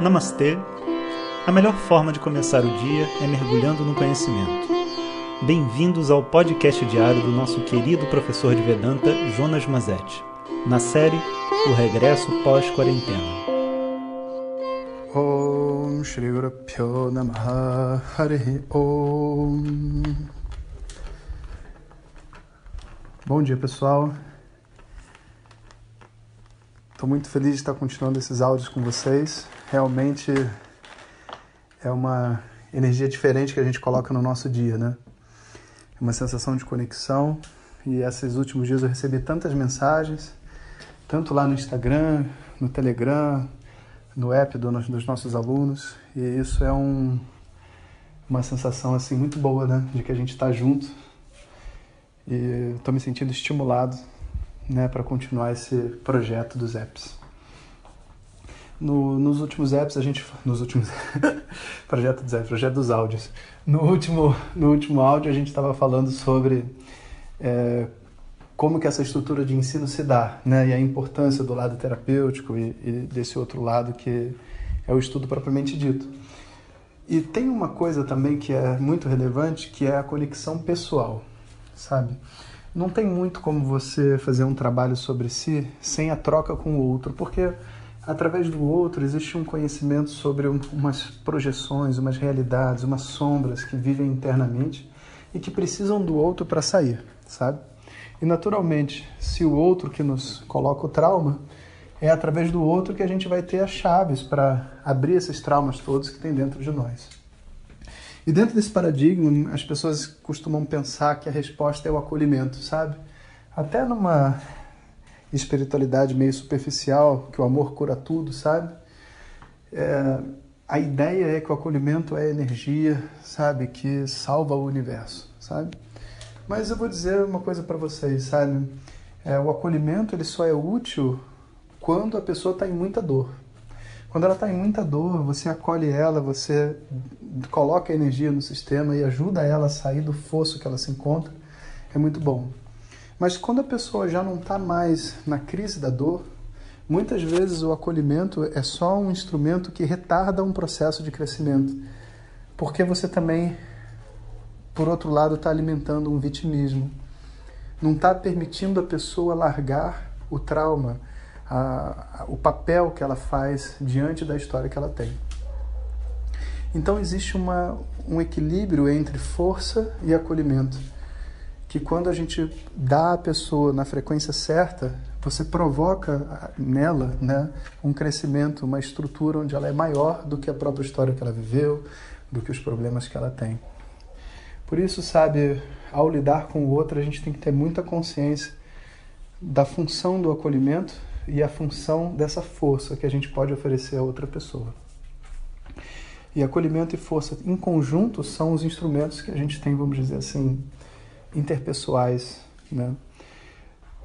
Namastê! A melhor forma de começar o dia é mergulhando no conhecimento. Bem-vindos ao podcast diário do nosso querido professor de Vedanta, Jonas Mazetti, na série O Regresso Pós-Quarentena. Om Shri Om Bom dia pessoal, estou muito feliz de estar continuando esses áudios com vocês. Realmente é uma energia diferente que a gente coloca no nosso dia, né? É uma sensação de conexão e esses últimos dias eu recebi tantas mensagens, tanto lá no Instagram, no Telegram, no app do, dos nossos alunos e isso é um, uma sensação assim muito boa, né? De que a gente está junto e estou me sentindo estimulado, né, para continuar esse projeto dos apps. No, nos últimos apps a gente nos últimos projeto dos apps, projeto dos áudios. No último no último áudio a gente estava falando sobre é, como que essa estrutura de ensino se dá, né? E a importância do lado terapêutico e, e desse outro lado que é o estudo propriamente dito. E tem uma coisa também que é muito relevante, que é a conexão pessoal, sabe? Não tem muito como você fazer um trabalho sobre si sem a troca com o outro, porque através do outro existe um conhecimento sobre umas projeções, umas realidades, umas sombras que vivem internamente e que precisam do outro para sair, sabe? E naturalmente, se o outro que nos coloca o trauma, é através do outro que a gente vai ter as chaves para abrir esses traumas todos que tem dentro de nós. E dentro desse paradigma, as pessoas costumam pensar que a resposta é o acolhimento, sabe? Até numa espiritualidade meio superficial, que o amor cura tudo, sabe? É, a ideia é que o acolhimento é energia, sabe? Que salva o universo, sabe? Mas eu vou dizer uma coisa para vocês, sabe? É, o acolhimento ele só é útil quando a pessoa está em muita dor. Quando ela está em muita dor, você acolhe ela, você coloca energia no sistema e ajuda ela a sair do fosso que ela se encontra, é muito bom. Mas quando a pessoa já não está mais na crise da dor, muitas vezes o acolhimento é só um instrumento que retarda um processo de crescimento, porque você também por outro lado, está alimentando um vitimismo. Não está permitindo a pessoa largar o trauma, a, a, o papel que ela faz diante da história que ela tem. Então existe uma, um equilíbrio entre força e acolhimento, que quando a gente dá à pessoa na frequência certa, você provoca nela né, um crescimento, uma estrutura onde ela é maior do que a própria história que ela viveu, do que os problemas que ela tem. Por isso, sabe, ao lidar com o outro, a gente tem que ter muita consciência da função do acolhimento e a função dessa força que a gente pode oferecer a outra pessoa. E acolhimento e força em conjunto são os instrumentos que a gente tem, vamos dizer assim, interpessoais. Né?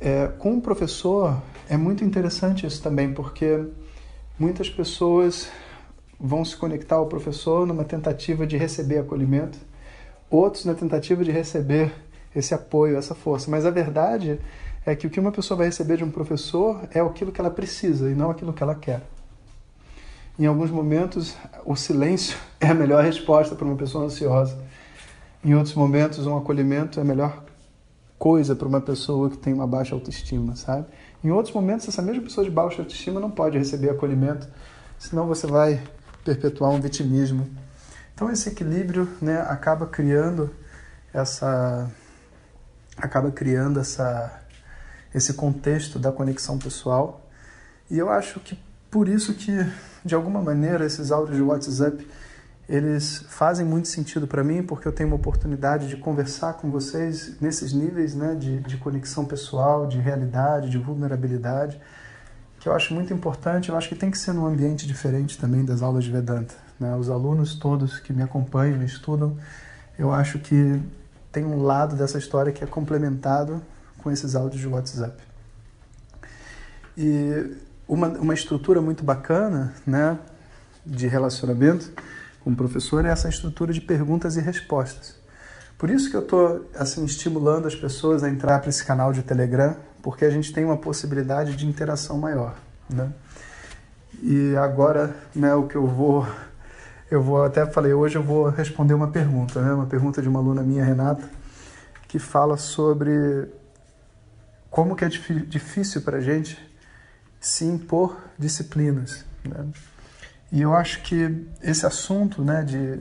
É, com o professor é muito interessante isso também, porque muitas pessoas vão se conectar ao professor numa tentativa de receber acolhimento outros na tentativa de receber esse apoio, essa força. Mas a verdade é que o que uma pessoa vai receber de um professor é aquilo que ela precisa e não aquilo que ela quer. Em alguns momentos, o silêncio é a melhor resposta para uma pessoa ansiosa. Em outros momentos, um acolhimento é a melhor coisa para uma pessoa que tem uma baixa autoestima, sabe? Em outros momentos, essa mesma pessoa de baixa autoestima não pode receber acolhimento, senão você vai perpetuar um vitimismo então esse equilíbrio né, acaba criando essa acaba criando essa esse contexto da conexão pessoal e eu acho que por isso que de alguma maneira esses áudios de WhatsApp eles fazem muito sentido para mim porque eu tenho uma oportunidade de conversar com vocês nesses níveis né, de, de conexão pessoal, de realidade, de vulnerabilidade que eu acho muito importante. Eu acho que tem que ser num ambiente diferente também das aulas de Vedanta. Né? Os alunos todos que me acompanham estudam, eu acho que tem um lado dessa história que é complementado com esses áudios de WhatsApp. E uma, uma estrutura muito bacana né, de relacionamento com o professor é essa estrutura de perguntas e respostas. Por isso que eu estou assim, estimulando as pessoas a entrar para esse canal de Telegram, porque a gente tem uma possibilidade de interação maior. Né? E agora, né, o que eu vou eu vou até falei, hoje eu vou responder uma pergunta, né? Uma pergunta de uma aluna minha, Renata, que fala sobre como que é difícil para a gente se impor disciplinas. Né? E eu acho que esse assunto né, de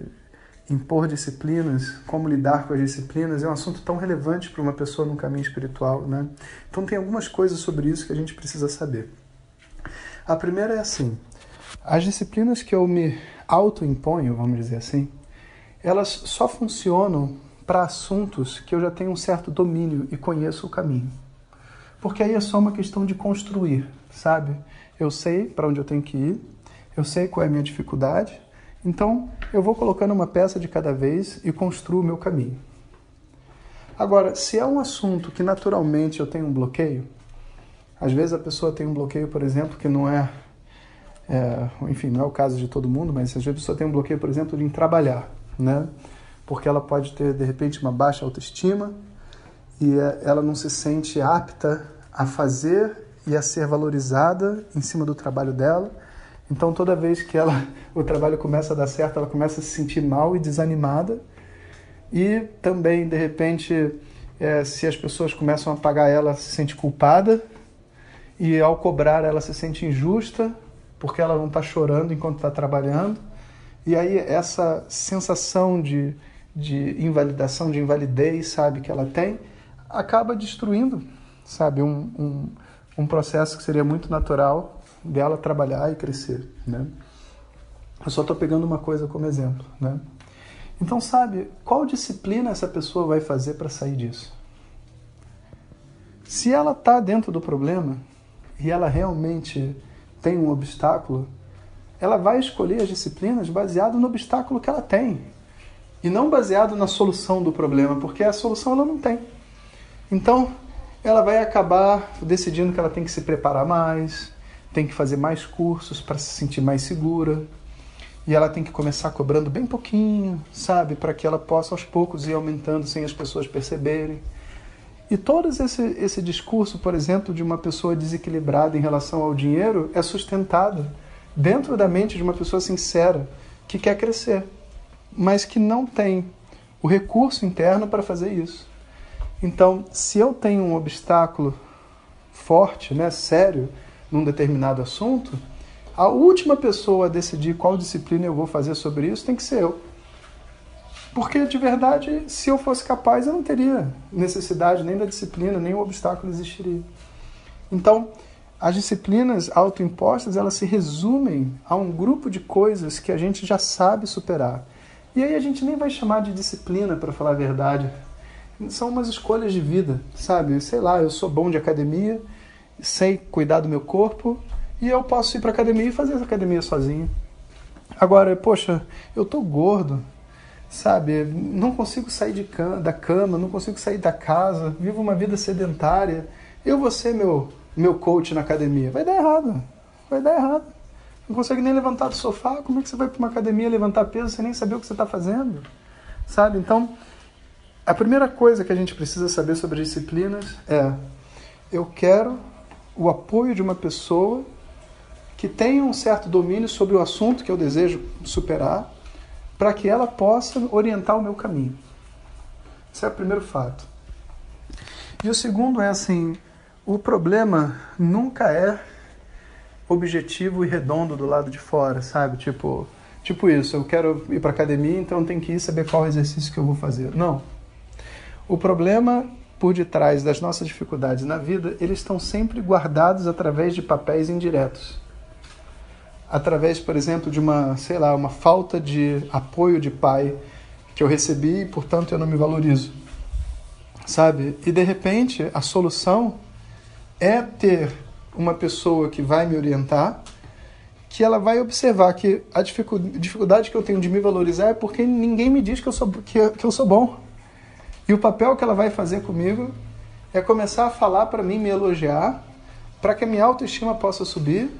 impor disciplinas, como lidar com as disciplinas, é um assunto tão relevante para uma pessoa no caminho espiritual. Né? Então, tem algumas coisas sobre isso que a gente precisa saber. A primeira é assim: as disciplinas que eu me autoimponho, vamos dizer assim, elas só funcionam para assuntos que eu já tenho um certo domínio e conheço o caminho. Porque aí é só uma questão de construir, sabe? Eu sei para onde eu tenho que ir, eu sei qual é a minha dificuldade, então eu vou colocando uma peça de cada vez e construo o meu caminho. Agora, se é um assunto que naturalmente eu tenho um bloqueio, às vezes a pessoa tem um bloqueio, por exemplo, que não é, é enfim, não é o caso de todo mundo, mas às vezes a pessoa tem um bloqueio, por exemplo, em trabalhar, né? Porque ela pode ter, de repente, uma baixa autoestima, e é, ela não se sente apta a fazer e a ser valorizada em cima do trabalho dela. Então, toda vez que ela, o trabalho começa a dar certo, ela começa a se sentir mal e desanimada. E também, de repente, é, se as pessoas começam a pagar ela, se sente culpada. E ao cobrar, ela se sente injusta, porque ela não está chorando enquanto está trabalhando. E aí, essa sensação de, de invalidação, de invalidez, sabe, que ela tem, acaba destruindo, sabe, um, um, um processo que seria muito natural dela trabalhar e crescer, né? Eu só estou pegando uma coisa como exemplo, né? Então, sabe, qual disciplina essa pessoa vai fazer para sair disso? Se ela está dentro do problema e ela realmente tem um obstáculo, ela vai escolher as disciplinas baseado no obstáculo que ela tem e não baseado na solução do problema, porque a solução ela não tem. Então, ela vai acabar decidindo que ela tem que se preparar mais, tem que fazer mais cursos para se sentir mais segura. E ela tem que começar cobrando bem pouquinho, sabe? Para que ela possa aos poucos ir aumentando sem as pessoas perceberem. E todo esse, esse discurso, por exemplo, de uma pessoa desequilibrada em relação ao dinheiro é sustentado dentro da mente de uma pessoa sincera que quer crescer, mas que não tem o recurso interno para fazer isso. Então, se eu tenho um obstáculo forte, né, sério, num determinado assunto, a última pessoa a decidir qual disciplina eu vou fazer sobre isso tem que ser eu. Porque, de verdade, se eu fosse capaz, eu não teria necessidade nem da disciplina, nem o obstáculo existiria. Então, as disciplinas autoimpostas, elas se resumem a um grupo de coisas que a gente já sabe superar. E aí a gente nem vai chamar de disciplina, para falar a verdade, são umas escolhas de vida, sabe? Sei lá, eu sou bom de academia, sei cuidar do meu corpo e eu posso ir para academia e fazer essa academia sozinho. Agora, poxa, eu tô gordo, sabe? Não consigo sair cama, da cama, não consigo sair da casa, vivo uma vida sedentária. Eu vou ser meu meu coach na academia. Vai dar errado. Vai dar errado. Não consegue nem levantar do sofá. Como é que você vai para uma academia levantar peso sem nem saber o que você está fazendo? Sabe? Então, a primeira coisa que a gente precisa saber sobre disciplinas é: eu quero o apoio de uma pessoa que tenha um certo domínio sobre o assunto que eu desejo superar, para que ela possa orientar o meu caminho. Esse é o primeiro fato. E o segundo é assim: o problema nunca é objetivo e redondo do lado de fora, sabe? Tipo, tipo isso, eu quero ir para academia, então tem que ir saber qual exercício que eu vou fazer. Não. O problema por detrás das nossas dificuldades na vida, eles estão sempre guardados através de papéis indiretos. Através, por exemplo, de uma, sei lá, uma falta de apoio de pai que eu recebi e, portanto, eu não me valorizo. Sabe? E de repente, a solução é ter uma pessoa que vai me orientar, que ela vai observar que a dificuldade que eu tenho de me valorizar é porque ninguém me diz que eu sou, que, que eu sou bom. E o papel que ela vai fazer comigo é começar a falar para mim, me elogiar, para que a minha autoestima possa subir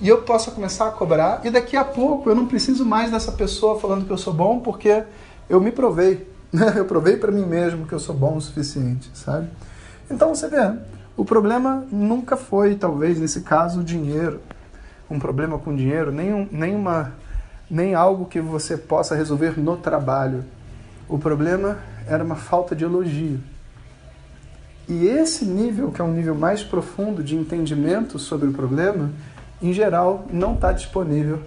e eu possa começar a cobrar. E daqui a pouco eu não preciso mais dessa pessoa falando que eu sou bom, porque eu me provei. Né? Eu provei para mim mesmo que eu sou bom o suficiente, sabe? Então você vê, o problema nunca foi, talvez nesse caso, o dinheiro. um problema com dinheiro, nem, um, nem, uma, nem algo que você possa resolver no trabalho. O problema era uma falta de elogio. E esse nível, que é um nível mais profundo de entendimento sobre o problema, em geral não está disponível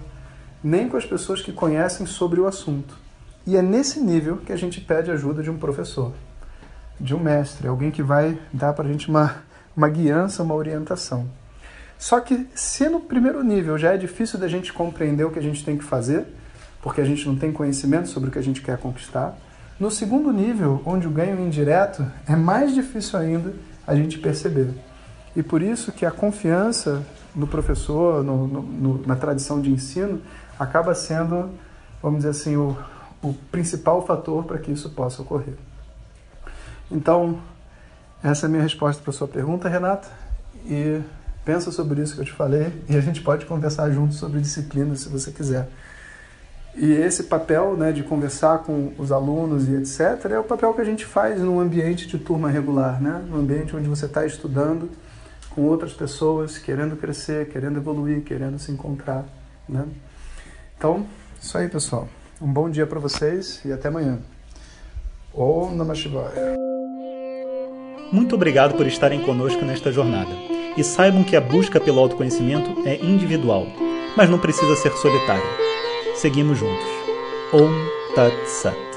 nem com as pessoas que conhecem sobre o assunto. E é nesse nível que a gente pede ajuda de um professor, de um mestre, alguém que vai dar para a gente uma, uma guiança, uma orientação. Só que se no primeiro nível já é difícil da gente compreender o que a gente tem que fazer, porque a gente não tem conhecimento sobre o que a gente quer conquistar, no segundo nível, onde o ganho indireto, é mais difícil ainda a gente perceber. E por isso que a confiança no professor, no, no, na tradição de ensino, acaba sendo, vamos dizer assim, o, o principal fator para que isso possa ocorrer. Então, essa é a minha resposta para a sua pergunta, Renata. E pensa sobre isso que eu te falei e a gente pode conversar juntos sobre disciplina se você quiser. E esse papel né, de conversar com os alunos e etc. é o papel que a gente faz num ambiente de turma regular, né? no ambiente onde você está estudando com outras pessoas, querendo crescer, querendo evoluir, querendo se encontrar. Né? Então, isso aí, pessoal. Um bom dia para vocês e até amanhã. Om Namah Shivaya. Muito obrigado por estarem conosco nesta jornada. E saibam que a busca pelo autoconhecimento é individual, mas não precisa ser solitária. Seguimos juntos. Om Tat Sat.